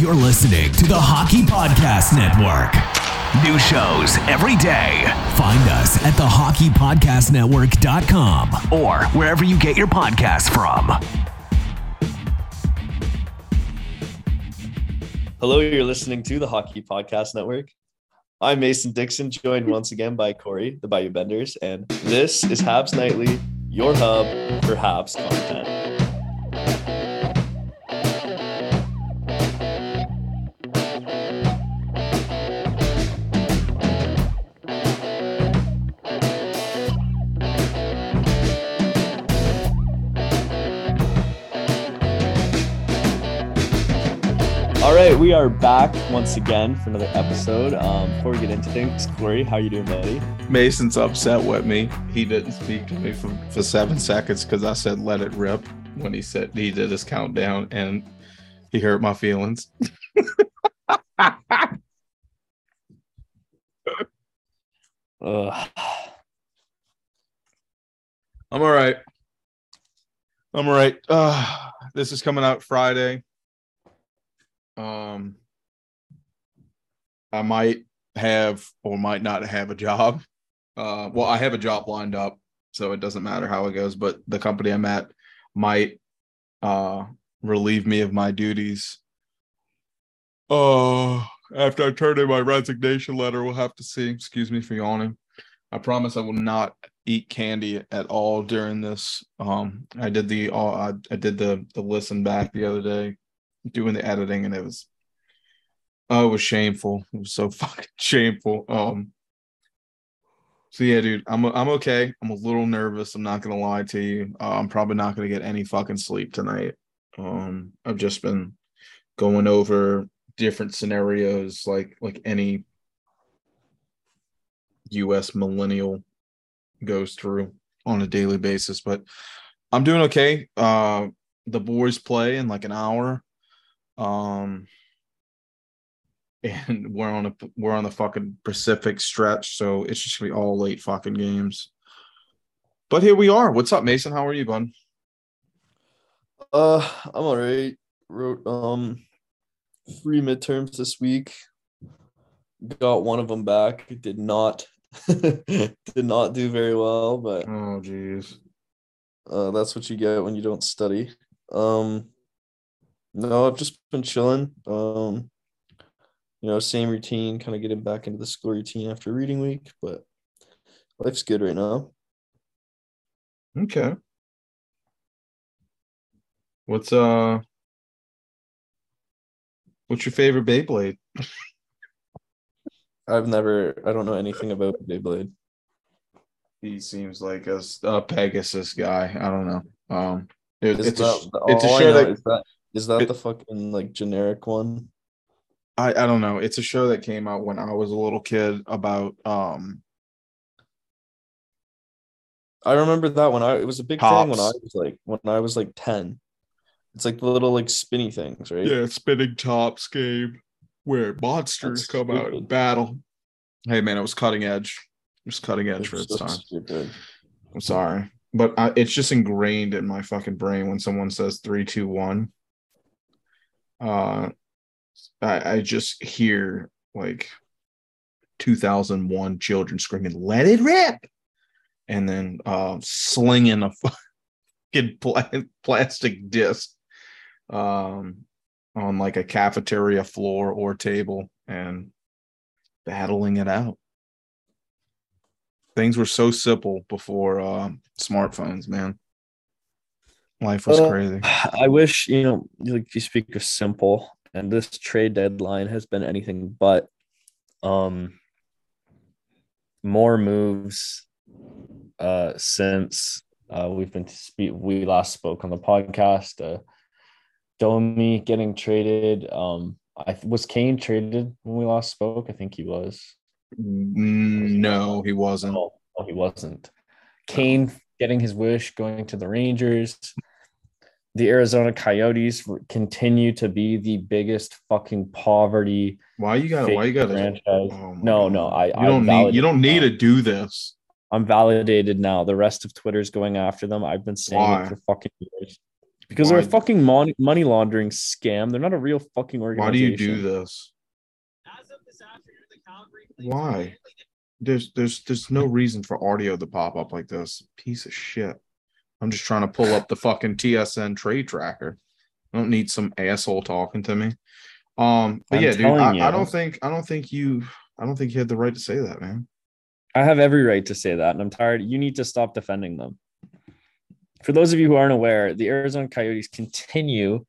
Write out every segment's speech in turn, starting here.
You're listening to the Hockey Podcast Network. New shows every day. Find us at thehockeypodcastnetwork.com or wherever you get your podcasts from. Hello, you're listening to the Hockey Podcast Network. I'm Mason Dixon, joined once again by Corey, the Bayou Benders, and this is Habs Nightly, your hub for Habs content. All right, we are back once again for another episode. Um, before we get into things, Corey, how you doing, buddy? Mason's upset with me. He didn't speak to me for, for seven seconds because I said let it rip when he said he did his countdown and he hurt my feelings. Ugh. I'm all right. I'm all right. Uh, this is coming out Friday. Um, I might have or might not have a job. Uh, well, I have a job lined up, so it doesn't matter how it goes. But the company I'm at might uh, relieve me of my duties. Oh, after I turn in my resignation letter, we'll have to see. Excuse me for yawning. I promise I will not eat candy at all during this. Um, I did the uh, I, I did the the listen back the other day, doing the editing, and it was oh, it was shameful. It was so fucking shameful. Um, so yeah, dude, I'm I'm okay. I'm a little nervous. I'm not gonna lie to you. Uh, I'm probably not gonna get any fucking sleep tonight. Um, I've just been going over different scenarios, like like any U.S. millennial goes through on a daily basis. But I'm doing okay. Uh, the boys play in like an hour. Um, and we're on a we're on the fucking Pacific stretch, so it's just gonna be all late fucking games. But here we are. What's up, Mason? How are you, bud? Uh, I'm all right. Wrote um three midterms this week. Got one of them back. Did not did not do very well, but Oh, jeez. uh, that's what you get when you don't study. Um, no, I've just been chilling. Um, you know, same routine, kind of getting back into the school routine after reading week, but life's good right now. Okay. What's uh? What's your favorite Beyblade? I've never, I don't know anything about Beyblade. He seems like a, a Pegasus guy. I don't know. Um, it- it's a, it's a show that that is that it- the fucking like generic one? I, I don't know. It's a show that came out when I was a little kid about um I remember that when I it was a big thing when I was like when I was like 10. It's like the little like spinny things, right? yeah spinning tops game where monsters That's come out and battle. Hey man, it was cutting edge. It was cutting edge for It's its so time. stupid. I'm sorry, but I, it's just ingrained in my fucking brain when someone says three, two, one. Uh, I, I just hear like 2001 children screaming, "Let it rip!" and then uh, slinging a fucking pla- plastic disc um, on like a cafeteria floor or table and battling it out things were so simple before uh, smartphones, man. Life was crazy. I wish, you know, like you speak of simple, and this trade deadline has been anything but um more moves uh since uh we've been spe- we last spoke on the podcast. Uh Domi getting traded. Um, I was Kane traded when we last spoke. I think he was. Mm, No, he wasn't. Oh, oh, he wasn't. Kane getting his wish, going to the Rangers. The Arizona Coyotes continue to be the biggest fucking poverty. Why you got? Why you got? to franchise? Oh no, God. no, I You don't need. You don't need now. to do this. I'm validated now. The rest of Twitter's going after them. I've been saying Why? it for fucking years. Because they're a fucking mon- money laundering scam. They're not a real fucking organization. Why do you do this? Why? There's there's there's no reason for audio to pop up like this. Piece of shit. I'm just trying to pull up the fucking TSN trade tracker. I don't need some asshole talking to me. Um, but I'm yeah, dude, I, I don't think I don't think you I don't think you had the right to say that, man. I have every right to say that, and I'm tired. You need to stop defending them. For those of you who aren't aware, the Arizona Coyotes continue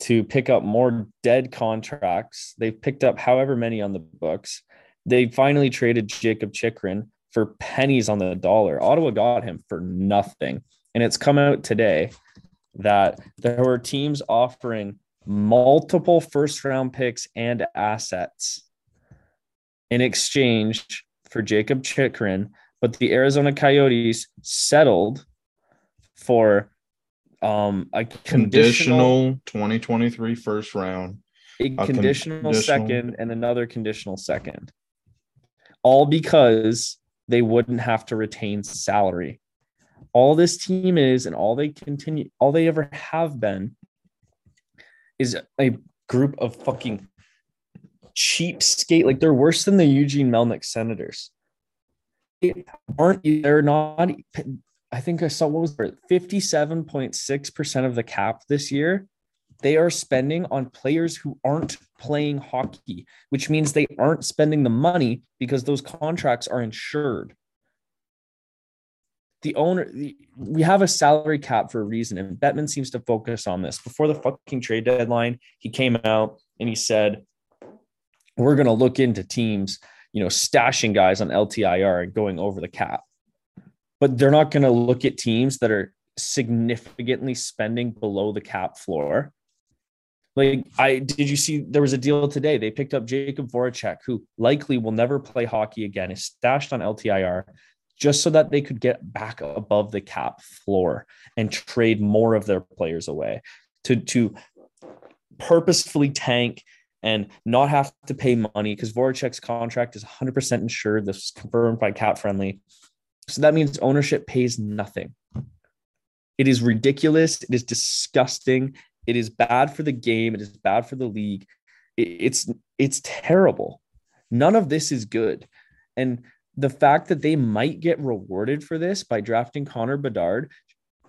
to pick up more dead contracts. They've picked up however many on the books. They finally traded Jakob Chychrun for pennies on the dollar. Ottawa got him for nothing. And it's come out today that there were teams offering multiple first round picks and assets in exchange for Jakob Chychrun, but the Arizona Coyotes settled for um a conditional, Conditional 2023 first round. a a conditional conditional- second and another conditional second. All because they wouldn't have to retain salary. All this team is and all they continue all they ever have been is a group of fucking cheap skate like they're worse than the Eugene Melnyk Senators. They aren't they're not I think I saw what was there 57.6% of the cap this year they are spending on players who aren't playing hockey, which means they aren't spending the money because those contracts are insured. The owner, the, we have a salary cap for a reason, and Bettman seems to focus on this. Before the fucking trade deadline, he came out and he said, We're going to look into teams, you know, stashing guys on LTIR and going over the cap. But they're not going to look at teams that are significantly spending below the cap floor. Like I did you see there was a deal today. They picked up Jakub Voracek, who likely will never play hockey again, is stashed on LTIR just so that they could get back above the cap floor and trade more of their players away to to purposefully tank and not have to pay money because Voracek's contract is 100% insured. This was confirmed by Cap Friendly. So that means ownership pays nothing. It is ridiculous. It is disgusting. It is bad for the game. It is bad for the league. It- It's it's terrible. None of this is good. And the fact that they might get rewarded for this by drafting Connor Bedard,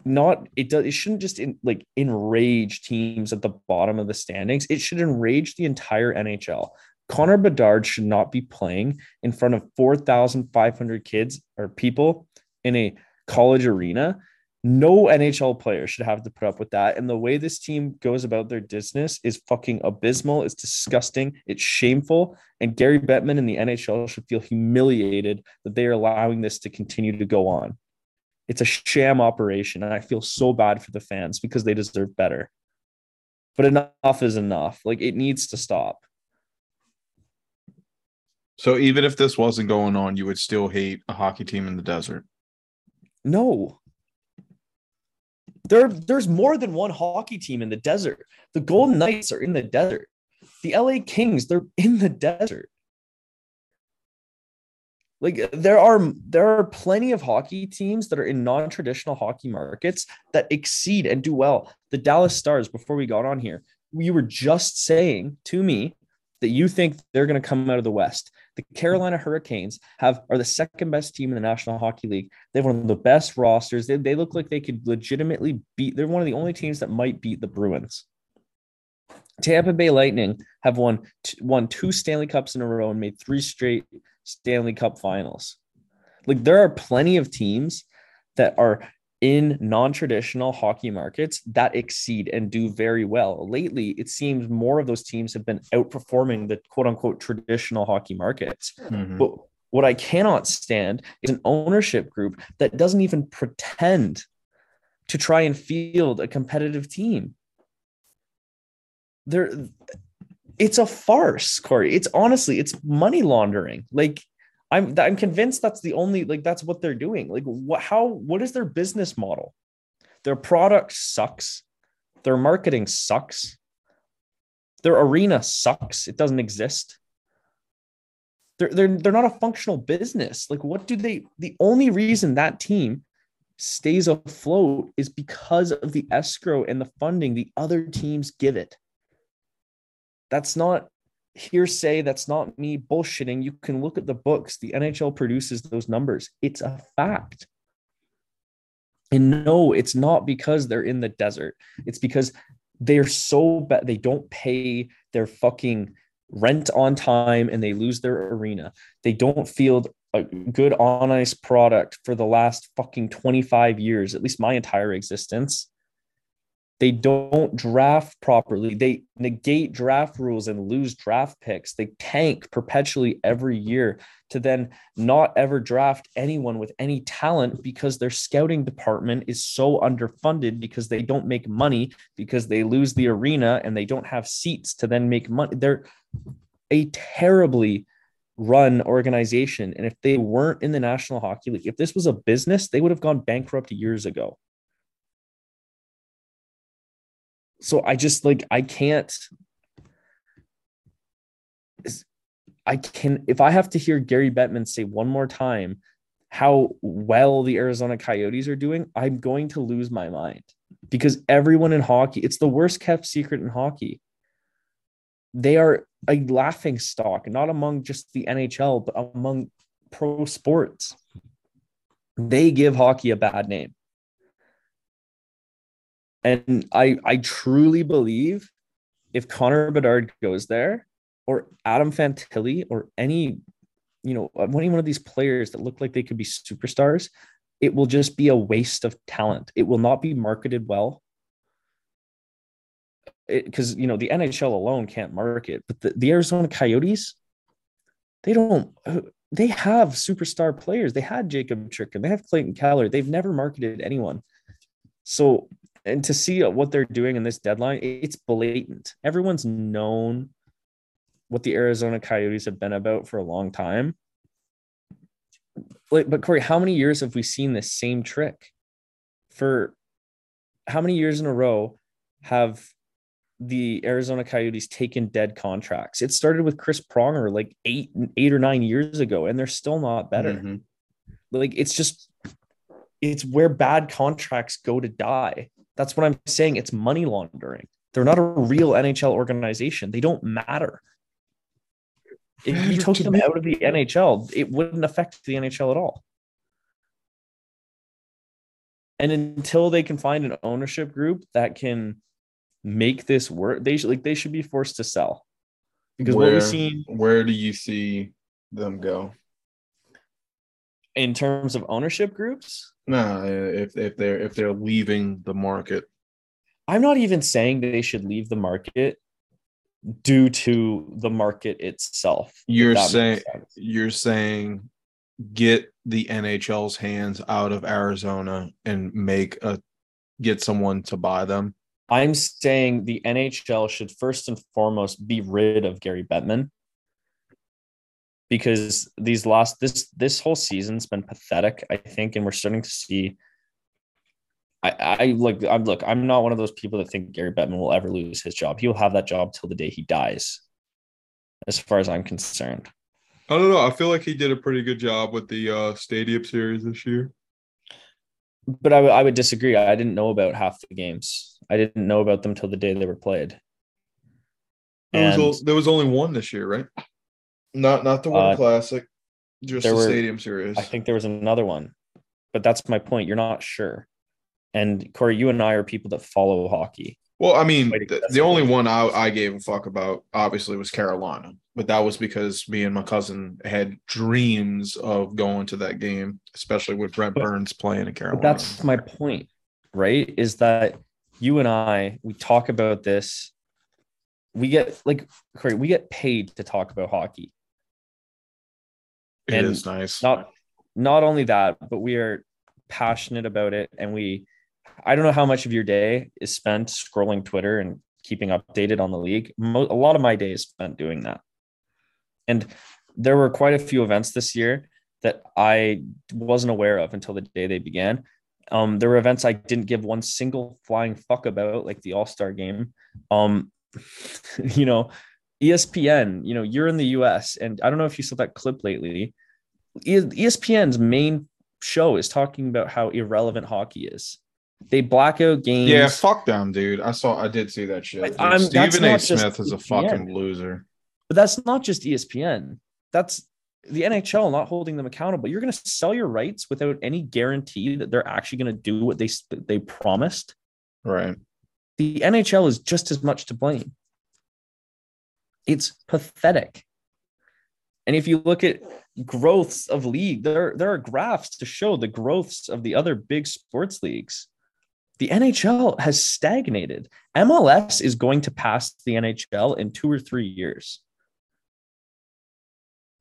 not it does it shouldn't just in, like enrage teams at the bottom of the standings. It should enrage the entire NHL. Connor Bedard should not be playing in front of 4,500 kids or people in a college arena. No NHL player should have to put up with that. And the way this team goes about their business is fucking abysmal. It's disgusting. It's shameful. And Gary Bettman and the NHL should feel humiliated that they are allowing this to continue to go on. It's a sham operation. And I feel so bad for the fans because they deserve better. But enough is enough. Like it needs to stop. So even if this wasn't going on, you would still hate a hockey team in the desert. No. There, there's more than one hockey team in the desert. The Golden Knights are in the desert. The LA Kings, they're in the desert. Like there are there are plenty of hockey teams that are in non-traditional hockey markets that exceed and do well. The Dallas Stars, before we got on here, you were just saying to me that you think they're going to come out of the West. The Carolina Hurricanes have are the second best team in the National Hockey League. They have one of the best rosters. They, they look like they could legitimately beat. They're one of the only teams that might beat the Bruins. Tampa Bay Lightning have won won two Stanley Cups in a row and made three straight Stanley Cup Finals. Like there are plenty of teams that are in non-traditional hockey markets that exceed and do very well. Lately, it seems more of those teams have been outperforming the quote-unquote traditional hockey markets. Mhm. But what I cannot stand is an ownership group that doesn't even pretend to try and field a competitive team. they're it's a farce, Corey. It's honestly, it's money laundering. Like I'm I'm convinced that's the only like that's what they're doing. Like what how what is their business model? Their product sucks. Their marketing sucks. Their arena sucks. It doesn't exist. They're, they're, they're not a functional business. Like, what do they? The only reason that team stays afloat is because of the escrow and the funding the other teams give it. That's not hearsay. That's not me bullshitting. You can look at the books. The NHL produces those numbers. It's a fact. And no, it's not because they're in the desert. It's because they're so bad. They don't pay their fucking rent on time and they lose their arena. They don't field a good on ice product for the last fucking 25 years, at least my entire existence. They don't draft properly. They negate draft rules and lose draft picks. They tank perpetually every year to then not ever draft anyone with any talent because their scouting department is so underfunded because they don't make money because they lose the arena and they don't have seats to then make money. They're a terribly run organization. And if they weren't in the National Hockey League, if this was a business, they would have gone bankrupt years ago. So I just like, I can't. I can, if I have to hear Gary Bettman say one more time how well the Arizona Coyotes are doing, I'm going to lose my mind because everyone in hockey, it's the worst kept secret in hockey. They are a laughing stock, not among just the NHL, but among pro sports. They give hockey a bad name. And I I truly believe if Connor Bedard goes there or Adam Fantilli or any, you know, any one of these players that look like they could be superstars, it will just be a waste of talent. It will not be marketed well. Because you know the NHL alone can't market, but the, the Arizona Coyotes, they don't. They have superstar players. They had Jakob Chychrun. They have Clayton Keller. They've never marketed anyone. So and to see what they're doing in this deadline, it's blatant. Everyone's known what the Arizona Coyotes have been about for a long time. Like, but Corey, how many years have we seen this same trick? For how many years in a row have the Arizona Coyotes taken dead contracts? It started with Chris Pronger like eight, eight or nine years ago, and they're still not better. Mm-hmm. Like it's just it's where bad contracts go to die. That's what I'm saying. It's money laundering. They're not a real NHL organization. They don't matter. If you took them out of the NHL, it wouldn't affect the NHL at all. And until they can find an ownership group that can make this work, they should like they should be forced to sell. Because where, what we've seen where do you see them go? In terms of ownership groups? No, if if they're if they're leaving the market. I'm not even saying they should leave the market due to the market itself. You're saying you're saying get the NHL's hands out of Arizona and make a get someone to buy them. I'm saying the NHL should first and foremost be rid of Gary Bettman because these last this this whole season's been pathetic, I think, and we're starting to see. I, I like I'm look, I'm not one of those people that think Gary Bettman will ever lose his job. He will have that job till the day he dies, as far as I'm concerned. I don't know. I feel like he did a pretty good job with the uh, Stadium Series this year. But I, w- I would disagree. I didn't know about half the games. I didn't know about them till the day they were played. There was, there was only one this year, right? Not not the one uh, classic, just the were, stadium series. I think there was another one, but that's my point. You're not sure. And Corey, you and I are people that follow hockey. Well, I mean, the, the only one I, I gave a fuck about obviously was Carolina, but that was because me and my cousin had dreams of going to that game, especially with Brent but, Burns playing in Carolina. that's my point, right? Is that you and I we talk about this. We get like Corey, we get paid to talk about hockey. It and is nice. Not not only that, but we are passionate about it, and we. I don't know how much of your day is spent scrolling Twitter and keeping updated on the league. Mo- a lot of my days spent doing that. And there were quite a few events this year that I wasn't aware of until the day they began. Um, there were events I didn't give one single flying fuck about, like the All Star game. Um, you know, ESPN, you know, you're in the US, and I don't know if you saw that clip lately. ESPN's main show is talking about how irrelevant hockey is. They black out games. Yeah, fuck them, dude. I saw, I did see that shit. Stephen A. Smith is a fucking loser. But that's not just ESPN. That's the NHL not holding them accountable. You're going to sell your rights without any guarantee that they're actually going to do what they they promised. Right. The NHL is just as much to blame. It's pathetic. And if you look at growths of league, there, there are graphs to show the growths of the other big sports leagues. The NHL has stagnated. MLS is going to pass the NHL in two or three years.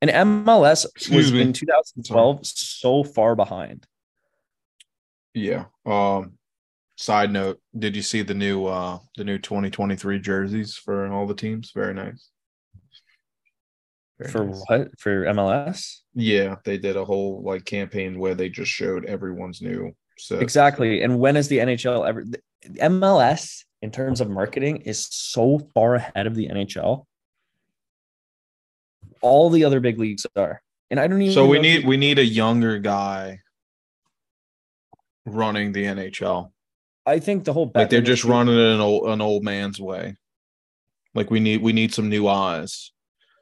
And MLS Excuse was me. in 2012 so far behind. Yeah. Um. Side note: Did you see the new uh the new 2023 jerseys for all the teams? Very nice. Very For nice. what? For MLS? Yeah, they did a whole like campaign where they just showed everyone's new. So Exactly. And when is the NHL ever? the MLS in terms of marketing is so far ahead of the NHL. All the other big leagues are, and I don't even. So we know need you- we need a younger guy running the NHL. I think the whole Like they're just running it an old an old man's way. Like we need we need some new eyes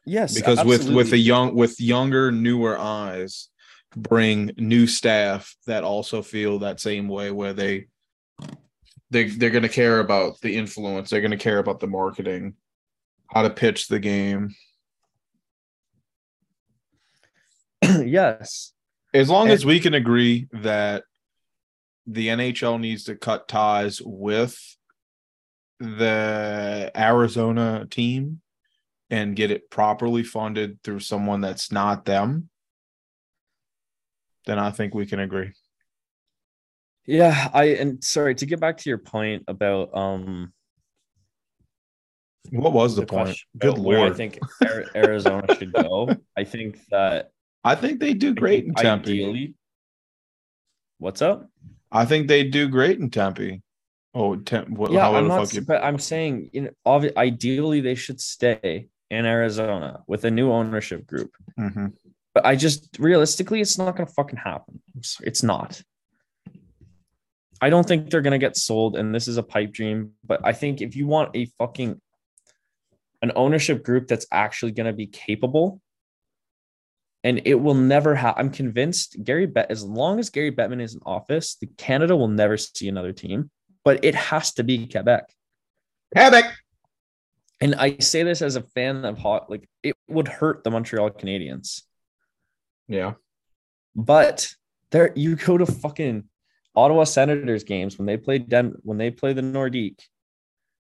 Yes, because with with absolutely. a young with younger newer eyes bring new staff that also feel that same way where they they they're going to care about the influence. They're going to care about the marketing how to pitch the game. Yes, as long And- as we can agree that the NHL needs to cut ties with the Arizona team and get it properly funded through someone that's not them, then I think we can agree. yeah. I and sorry to get back to your point about um What was the, point? Good lord! I think Arizona should go. I think that I think they do great in Tempe. ideally. What's up? I think they do great in Tempe. Oh, Tem- what, yeah, I'm the not, fuck you. but I'm saying, you know, ideally they should stay in Arizona with a new ownership group. Mhm. But I just realistically, it's not going to fucking happen. It's not. I don't think they're going to get sold, and this is a pipe dream. But I think if you want a fucking an ownership group that's actually going to be capable, and it will never have. I'm convinced Gary Bet. As long as Gary Bettman is in office, the Canada will never see another team. But it has to be Quebec. Quebec. And I say this as a fan of hot, like it would hurt the Montreal Canadiens. Yeah. But there you go to fucking Ottawa Senators games when they play Den when they play the Nordique,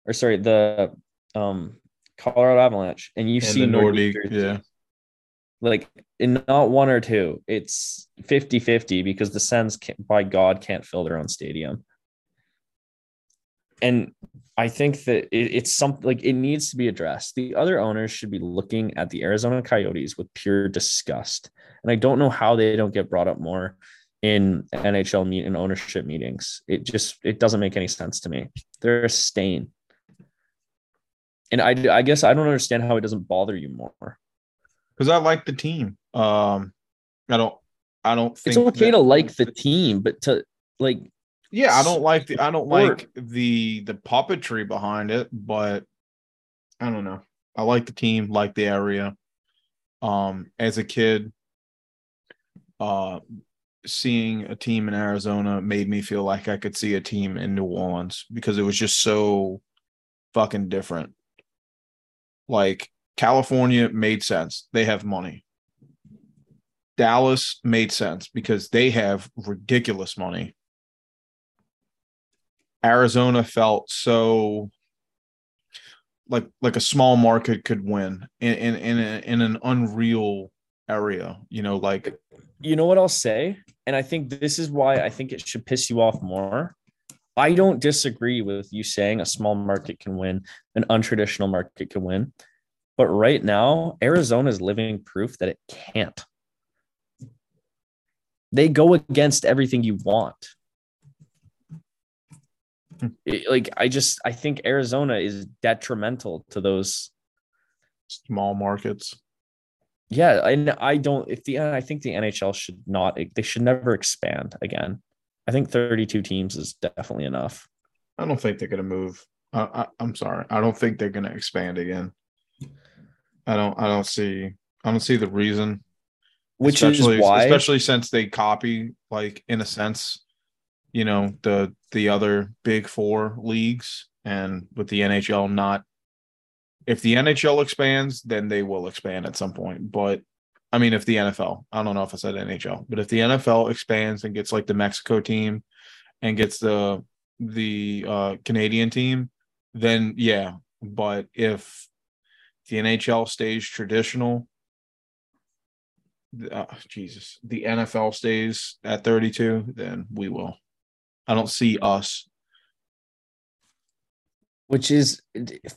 or sorry, the um Colorado Avalanche, and you And see the Nordique, Nordique, yeah. like in not one or two, it's 50-50 because the Sens by God can't fill their own stadium. And I think that it, it's something like it needs to be addressed. The other owners should be looking at the Arizona Coyotes with pure disgust. And I don't know how they don't get brought up more in NHL meet and ownership meetings. It just it doesn't make any sense to me. They're a stain. And I, I guess I don't understand how it doesn't bother you more. Because I like the team. Um, I don't. I don't think It's okay that- to like the team, but to like Yeah, I don't like the. I don't like the the puppetry behind it, but I don't know. I like the team, like the area. Um, as a kid, uh, seeing a team in Arizona made me feel like I could see a team in New Orleans because it was just so fucking different. Like California made sense; they have money. Dallas made sense because they have ridiculous money. Arizona felt so like like a small market could win in in in, a, in an unreal area, you know, like you know what I'll say, and I think this is why I think it should piss you off more. I don't disagree with you saying a small market can win, an untraditional market can win. But right now, Arizona is living proof that it can't. They go against everything you want. Hmm. It- like I just I think Arizona is detrimental to those Small markets. yeah, and I don't. If the I think the NHL should not. They should never expand again. I think 32 teams is definitely enough. I don't think they're gonna move. I, I, I'm sorry. I don't think they're gonna expand again. I don't. I don't see. I don't see the reason. Which especially, is why, especially since they copy, like in a sense, you know, the the other big four leagues, and with the NHL not. If the NHL expands, then they will expand at some point. But I mean, if the NFL, I don't know if I said NHL, but if the NFL expands and gets like the Mexico team and gets the the uh, Canadian team, then yeah. But if the NHL stays traditional, uh, Jesus, the NFL stays at 32, then we will. I don't see us. which is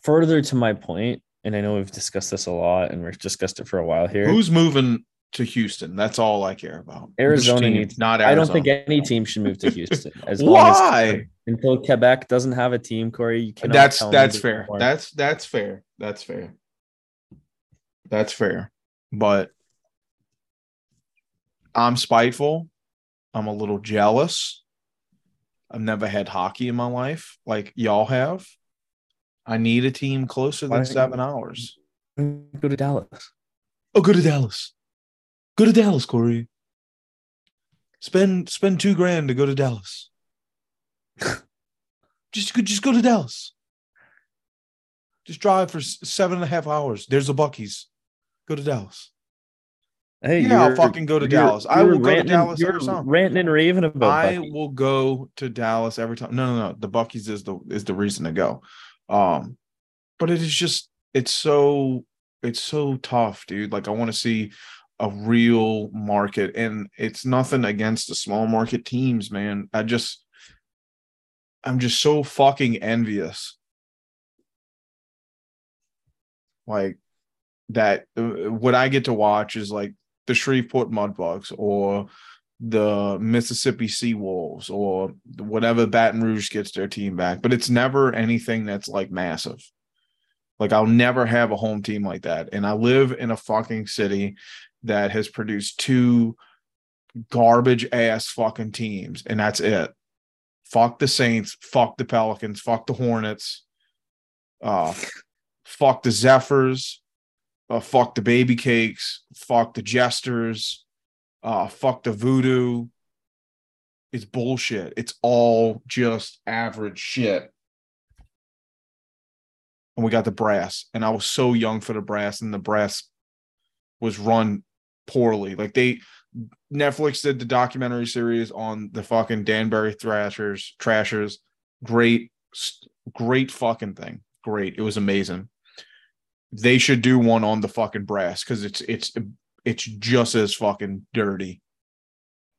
further to my point, and I know we've discussed this a lot, and we've discussed it for a while here. Who's moving to Houston? That's all I care about. Arizona team? needs- not. I don't think any team should move to Houston. As long as Why? until Quebec doesn't have a team, Corey, you cannot. That's that's fair. do more. That's that's fair. That's fair. That's fair. But I'm spiteful. I'm a little jealous. I've never had hockey in my life like y'all have. I need a team closer than seven hours. go to Dallas. Oh, go to Dallas. Go to Dallas, Corey. Spend spend two grand to go to Dallas. just go- just go to Dallas. Just drive for seven and a half hours. There's the Buc-ee's. Go to Dallas. Hey, Yeah, I'll fucking go to Dallas. I will go to ranting- Dallas every time. Ranting and raving about. I will go to Dallas every time. No, no, no. The Buc-ee's is the is the reason to go. Um, but it is just it's so it's so tough, dude. Like I want to see a real market, and it's nothing against the small market teams, man. I just I'm just so fucking envious. Like that uh, what I get to watch is like the Shreveport Mudbugs or the Mississippi Sea Wolves or whatever Baton Rouge gets their team back, but it's never anything that's like massive. Like I'll never have a home team like that. And I live in a fucking city that has produced two garbage ass fucking teams, and that's it. Fuck the Saints, fuck the Pelicans, fuck the Hornets, uh, fuck the Zephyrs, uh, fuck the Baby Cakes, fuck the Jesters, uh fuck the voodoo. It's bullshit. It's all just average shit. And we got the brass. And i was so young for the brass and the brass was run poorly. Like they netflix did the documentary series on the fucking danbury thrashers trashers. Great great fucking thing. Great. It was amazing they should do one on the fucking brass because it's it's it's just as fucking dirty.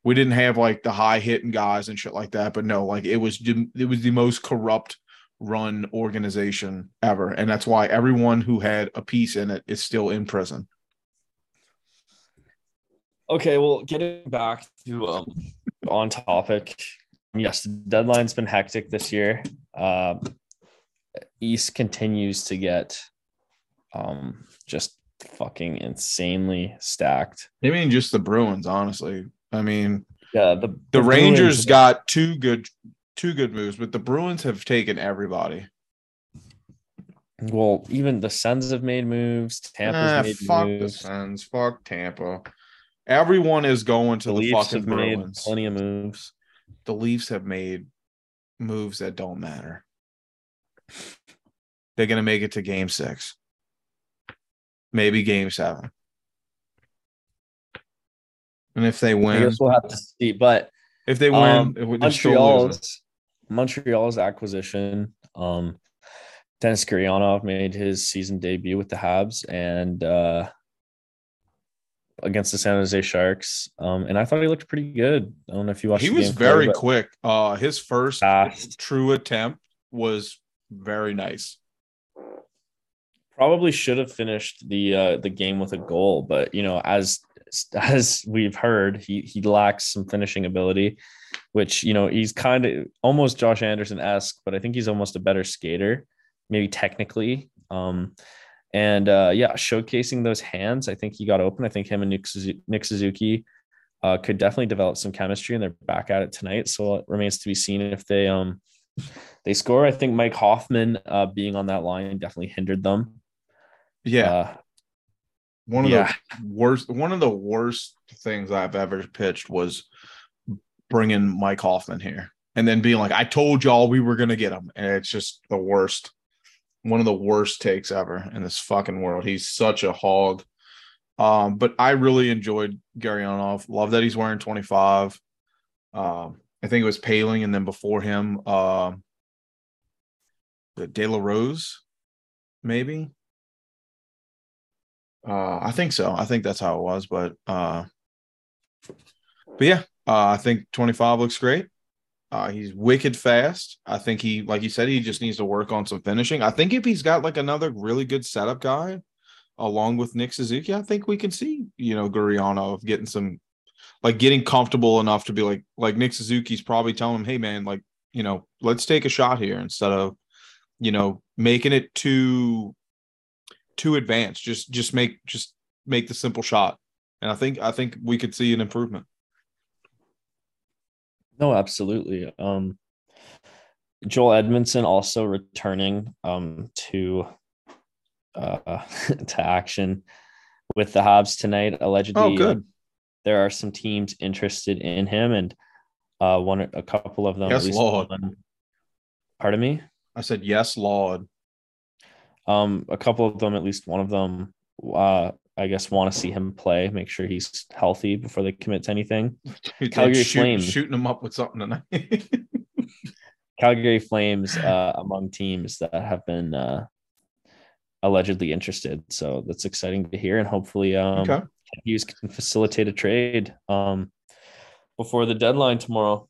We didn't have like the high hitting guys and shit like that, but no, like it was it was the most corrupt run organization ever, and that's why everyone who had a piece in it is still in prison. Okay, well, getting back to um, on topic. Yes, the deadline's been hectic this year. Um, East continues to get um, just fucking insanely stacked. I mean, just the Bruins, honestly. I mean, Yeah, the the, the Rangers Bruins- got two good two good moves, but the Bruins have taken everybody. well, even the Suns have made moves. Tampa's Ah, made fuck moves. the Suns. Fuck Tampa. Everyone is going to The the, Leafs fucking have made plenty of moves. the Leafs have made moves that don't matter. They're going to make it to game six, maybe game seven. And if they I win, guess we'll have to see. But if they win, Um, it would- they're still losing. Montreal's Montreal's acquisition. Um, Denis Gurianov made his season debut with the Habs, and uh, against the San Jose Sharks. Um, and I thought he looked pretty good. I don't know if you watched. He was very but quick. Uh, his first Fast. true attempt was very nice. Probably should have finished the uh, the game with a goal, but you know, as as we've heard, he he lacks some finishing ability, which you know he's kind of almost Josh Anderson esque, but I think he's almost a better skater, maybe technically. Um, and uh, yeah, showcasing those hands, I think he got open. I think him and Nick, Suzu- Nick Suzuki uh, could definitely develop some chemistry, and they're back at it tonight. So it remains to be seen if they um they score. I think Mike Hoffman uh, being on that line definitely hindered them. Yeah, Uh, one of yeah. the worst. One of the worst things I've ever pitched was bringing Mike Hoffman here and then being like, "I told y'all we were gonna get him," and it's just the worst. One of the worst takes ever in this fucking world. He's such a hog. Um, but I really enjoyed Gurianov. Love that he's wearing 25. Um, I think it was Poehling, and then before him, um, the De La Rose, maybe. Uh, I think so. I think that's how it was, but uh, but yeah, uh, I think 25 looks great. Uh, he's wicked fast. I think he, like you said, he just needs to work on some finishing. I think if he's got like another really good setup guy, along with Nick Suzuki, I think we can see you know Gurianov getting some, like getting comfortable enough to be like like Nick Suzuki's probably telling him, hey man, like you know, let's take a shot here instead of you know making it too too advanced. Just just make just make the simple shot. And I think I think we could see an improvement. No, absolutely. Um, Joel Edmondson also returning um, to uh, to action with the Habs tonight. Allegedly, Oh, good. uh, there are some teams interested in him, and uh, one a couple of them. Yes, Lord. one- pardon me. I said yes, Lord. Um, a couple of them, at least one of them, uh, I guess, want to see him play, make sure he's healthy before they commit to anything. Dude, Calgary shoot- Flames. shooting them up with something tonight. Calgary Flames uh, among teams that have been uh, allegedly interested. So that's exciting to hear, and hopefully, um, okay. Hughes can facilitate a trade um, before the deadline tomorrow.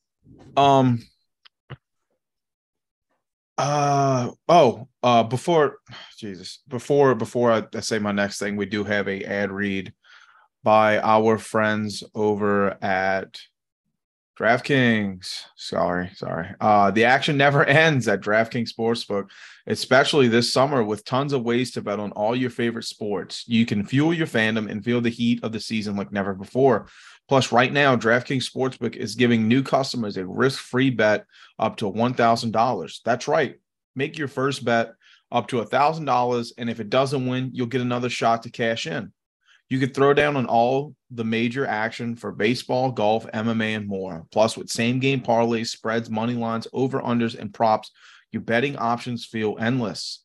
Um. Uh oh. Uh, before Jesus, before before I, I say my next thing, we do have a ad read by our friends over at DraftKings. Sorry, sorry. Uh, the action never ends at DraftKings Sportsbook, especially this summer with tons of ways to bet on all your favorite sports. You can fuel your fandom and feel the heat of the season like never before. Plus, right now, DraftKings Sportsbook is giving new customers a risk-free bet up to $1,000. That's right. Make your first bet up to $1,000, and if it doesn't win, you'll get another shot to cash in. You could throw down on all the major action for baseball, golf, MMA, and more. Plus, with same game parlays, spreads, money lines, over unders, and props, your betting options feel endless.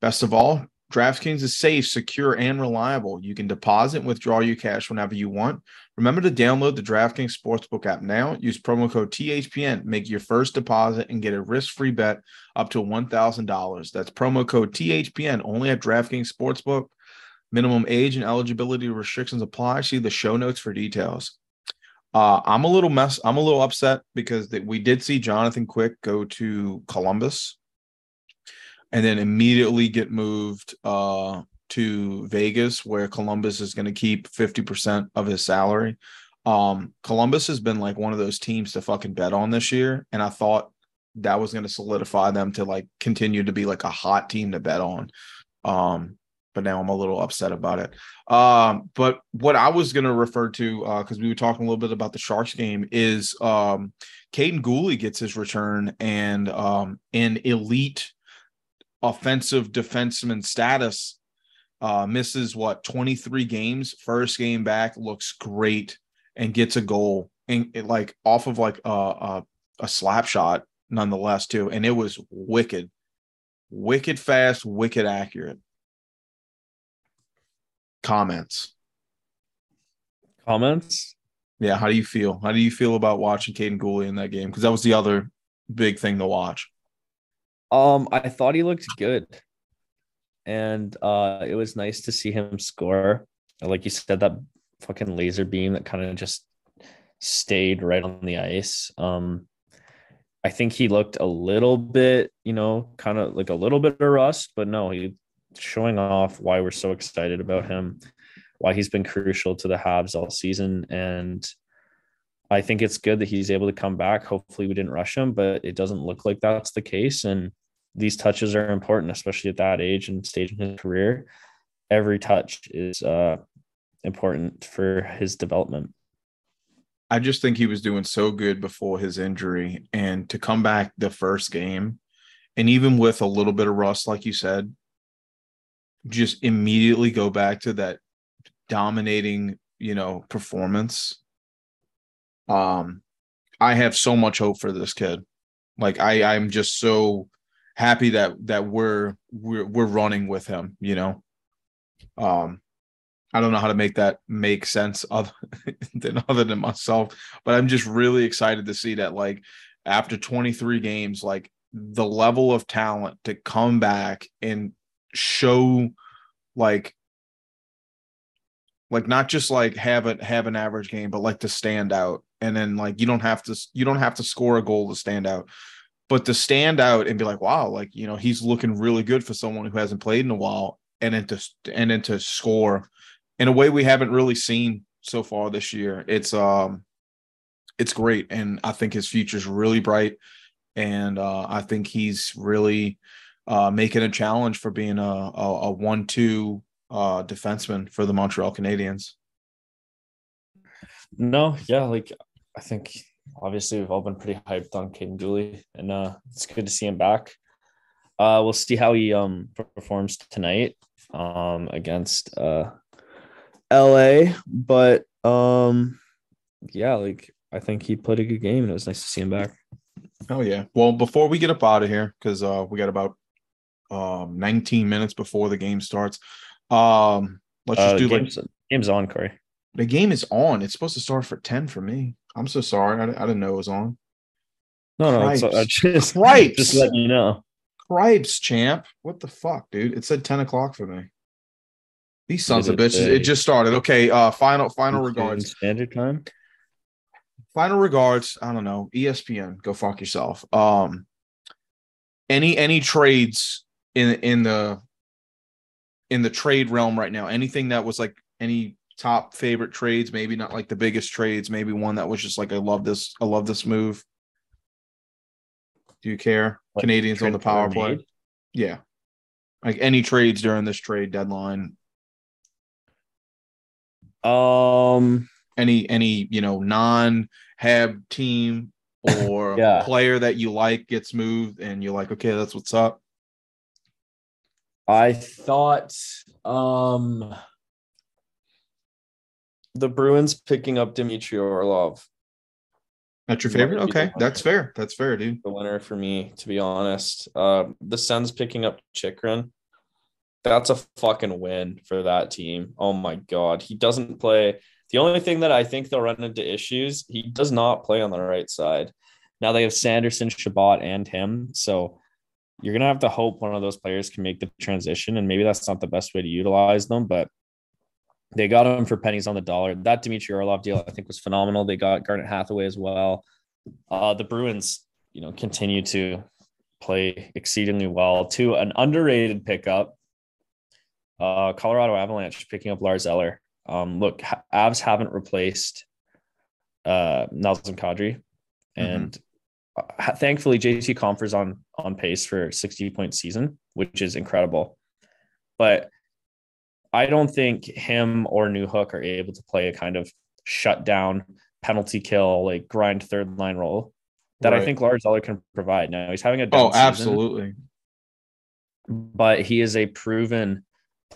Best of all, DraftKings is safe, secure, and reliable. You can deposit and withdraw your cash whenever you want. Remember to download the DraftKings Sportsbook app now. Use promo code THPN. Make your first deposit and get a risk-free bet up to $1,000. That's promo code THPN only at DraftKings Sportsbook. Minimum age and eligibility restrictions apply. See the show notes for details. Uh, I'm a little mess. I'm a little upset because that we did see Jonathan Quick go to Columbus, and then immediately get moved uh, to Vegas, where Columbus is going to keep 50% of his salary. Um, Columbus has been like one of those teams to fucking bet on this year, and I thought that was going to solidify them to like continue to be like a hot team to bet on. Um, but now I'm a little upset about it. Um, but what I was going to refer to, because we were talking a little bit about the Sharks game, is um, Kaiden Guhle gets his return and um, an elite offensive defenseman status. Uh, misses what 23 games. First game back looks great and gets a goal and it, like off of like a, a a slap shot nonetheless too, and it was wicked, wicked fast, wicked accurate comments. Comments? Yeah, how do you feel? How do you feel about watching Kaiden Guhle in that game? Because that was the other big thing to watch. Um, I thought he looked good, and uh, it was nice to see him score. Like you said, that fucking laser beam that kind of just stayed right on the ice. Um, I think he looked a little bit, you know, kind of like a little bit of rust, but no, he showing off why we're so excited about him, why he's been crucial to the Habs all season. And I think it's good that he's able to come back. Hopefully, we didn't rush him, but it doesn't look like that's the case. And these touches are important, especially at that age and stage in his career. Every touch is uh, important for his development. I just think he was doing so good before his injury. And to come back the first game, and even with a little bit of rust, like you said, just immediately go back to that dominating, you know, performance. Um, I have so much hope for this kid. Like I, I'm just so happy that that we're we're we're running with him, you know. Um, I don't know how to make that make sense other than other than myself, but I'm just really excited to see that like after 23 games, like the level of talent to come back and show like like not just like have a have an average game, but like to stand out. And then like you don't have to you don't have to score a goal to stand out, but to stand out and be like, wow, like you know he's looking really good for someone who hasn't played in a while, and then to and then to score in a way we haven't really seen so far this year. It's um it's great and I think his future's really bright and uh, I think he's really uh, making a challenge for being a a, a one-two uh, defenseman for the Montreal Canadiens. No, yeah, like I think obviously we've all been pretty hyped on Kaiden Guhle, and uh, it's good to see him back. Uh, we'll see how he um performs tonight um against uh LA, but um yeah, like I think he played a good game and it was nice to see him back. Oh yeah. Well, before we get up out of here, because uh we got about um 19 minutes before the game starts. Um let's just Uh, do like game's, game's on, Corey. the game is on. It's supposed to start for 10 for me. I'm so sorry. I, I didn't know it was on. No, no, it's, I just Cripes. just letting you know. Cripes, champ. What the fuck, dude? It said 10 o'clock for me. These sons of bitches. It just started. Okay. Uh final final regards. Standard time. final regards i don't know espn go fuck yourself um any any trades in in the in the trade realm right now anything that was like any top favorite trades maybe not like the biggest trades maybe one that was just like i love this i love this move. Do you care? Like, Canadiens on the power play. yeah. Like any trades during this trade deadline. Um, any any you know non have team or Yeah. player that you like gets moved and you're like okay that's what's up. I thought um the Bruins picking up Dmitry Orlov, that's your favorite okay that's fair that's fair dude the winner for me, to be honest. Uh, the Sens picking up Chychrun. That's a fucking win for that team. Oh my god, he doesn't play. The only thing that I think they'll run into issues, he does not play on the right side. Now they have Sanderson, Chabot, and him. So you're gonna have to hope one of those players can make the transition, and maybe that's not the best way to utilize them, but they got him for pennies on the dollar. That Dmitry Orlov deal, I think, was phenomenal. They got Garnet Hathaway as well. Uh, the Bruins, you know, continue to play exceedingly well. To an underrated pickup, uh, Colorado Avalanche picking up Lars Eller. Um, look, Ha- Avs haven't replaced uh, Nazem Kadri, and uh, thankfully JT Compher's on on pace for 60 point season, which is incredible. But I don't think him or Newhook are able to play a kind of shutdown penalty kill, like grind third line role that I think Lars Eller can provide. Now he's having a oh season, absolutely but he is a proven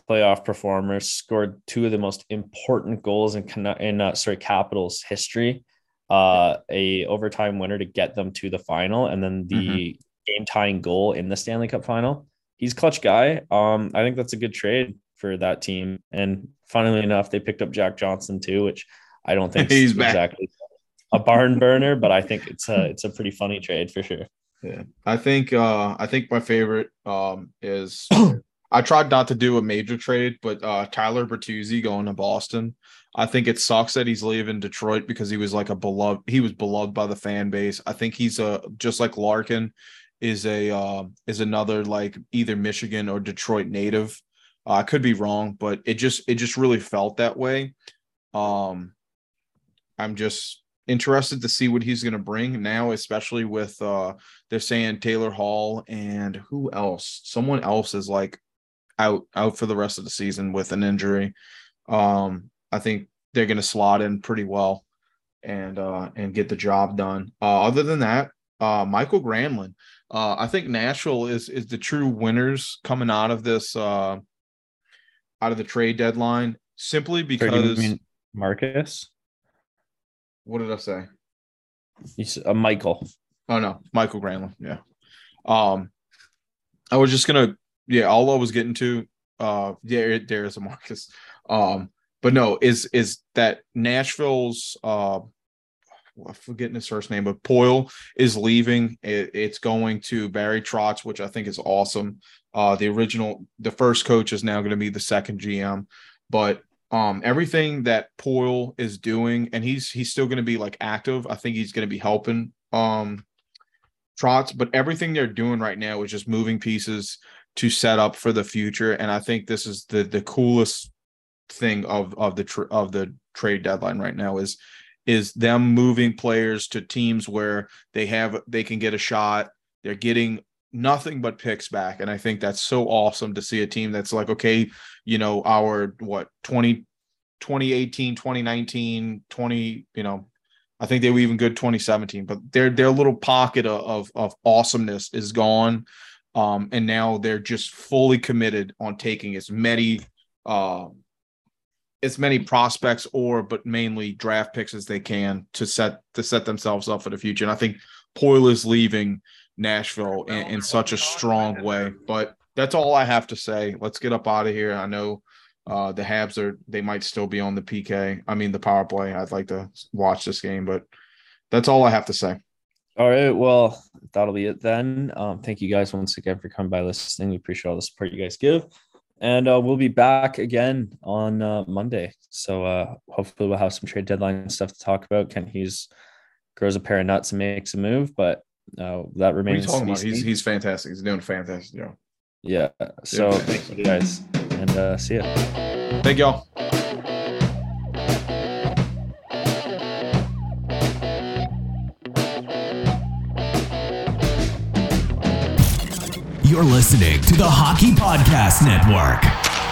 playoff performer. Scored two of the most important goals in in uh, sorry Capitals history. Uh, a overtime winner to get them to the final, and then the game tying goal in the Stanley Cup final. He's clutch guy. Um, I think that's a good trade for that team. And funnily enough, they picked up Jack Johnson too, which I don't think He's is back. exactly a barn burner, but I think it's a it's a pretty funny trade for sure. yeah i think uh i think my favorite um is I tried not to do a major trade, but uh, Tyler Bertuzzi going to Boston. I think it sucks that he's leaving Detroit because he was like a beloved. He was beloved by the fan base. I think he's a just like Larkin is a uh, is another like either Michigan or Detroit native. Uh, I could be wrong, but it just it just really felt that way. Um, I'm just interested to see what he's going to bring now, especially with uh, they're saying Taylor Hall and who else? Someone else is like out out for the rest of the season with an injury. Um, I think they're going to slot in pretty well and uh, and get the job done. Uh, other than that, uh, Mikael Granlund. Uh, I think Nashville is is the true winners coming out of this uh, out of the trade deadline simply because Marcus. What did I say? He's a uh, Michael. Oh no, Michael Granlund. Yeah. Um, I was just gonna yeah. All I was getting to uh yeah there is a Marcus. Um, but no, is is that Nashville's uh I'm forgetting his first name, but Poile is leaving. It, it's going to Barry Trotz, which I think is awesome. Uh, the original, the first coach is now going to be the second GM, but um, everything that Poile is doing, and he's he's still going to be like active. I think he's going to be helping um, Trotz, but everything they're doing right now is just moving pieces to set up for the future. And I think this is the the coolest thing of of the tr- of the trade deadline right now is is them moving players to teams where they have they can get a shot. They're getting nothing but picks back. And I think that's so awesome to see a team that's like, okay, you know, our what 20, 2018, 2019, 20, you know, I think they were even good 2017, but their their little pocket of, of, awesomeness is gone. Um, and now they're just fully committed on taking as many uh, as many prospects or but mainly draft picks as they can to set to set themselves up for the future. And I think Poile is leaving Nashville in, in such a strong way. But that's all I have to say. Let's get up out of here. I know uh, the Habs are they might still be on the PK. I mean the power play. I'd like to watch this game, but that's all I have to say. All right. Well, that'll be it then. Um, thank you guys once again for coming by listening. We appreciate all the support you guys give. And uh, we'll be back again on uh, Monday. So uh, hopefully we'll have some trade deadline stuff to talk about. Kent Hughes grows a pair of nuts and makes a move, but uh, that remains. What are you talking about? He's he's fantastic. He's doing fantastic job. Yeah. So yeah. thank you guys, and uh, see ya. Thank y'all. You're listening to the Hockey Podcast Network.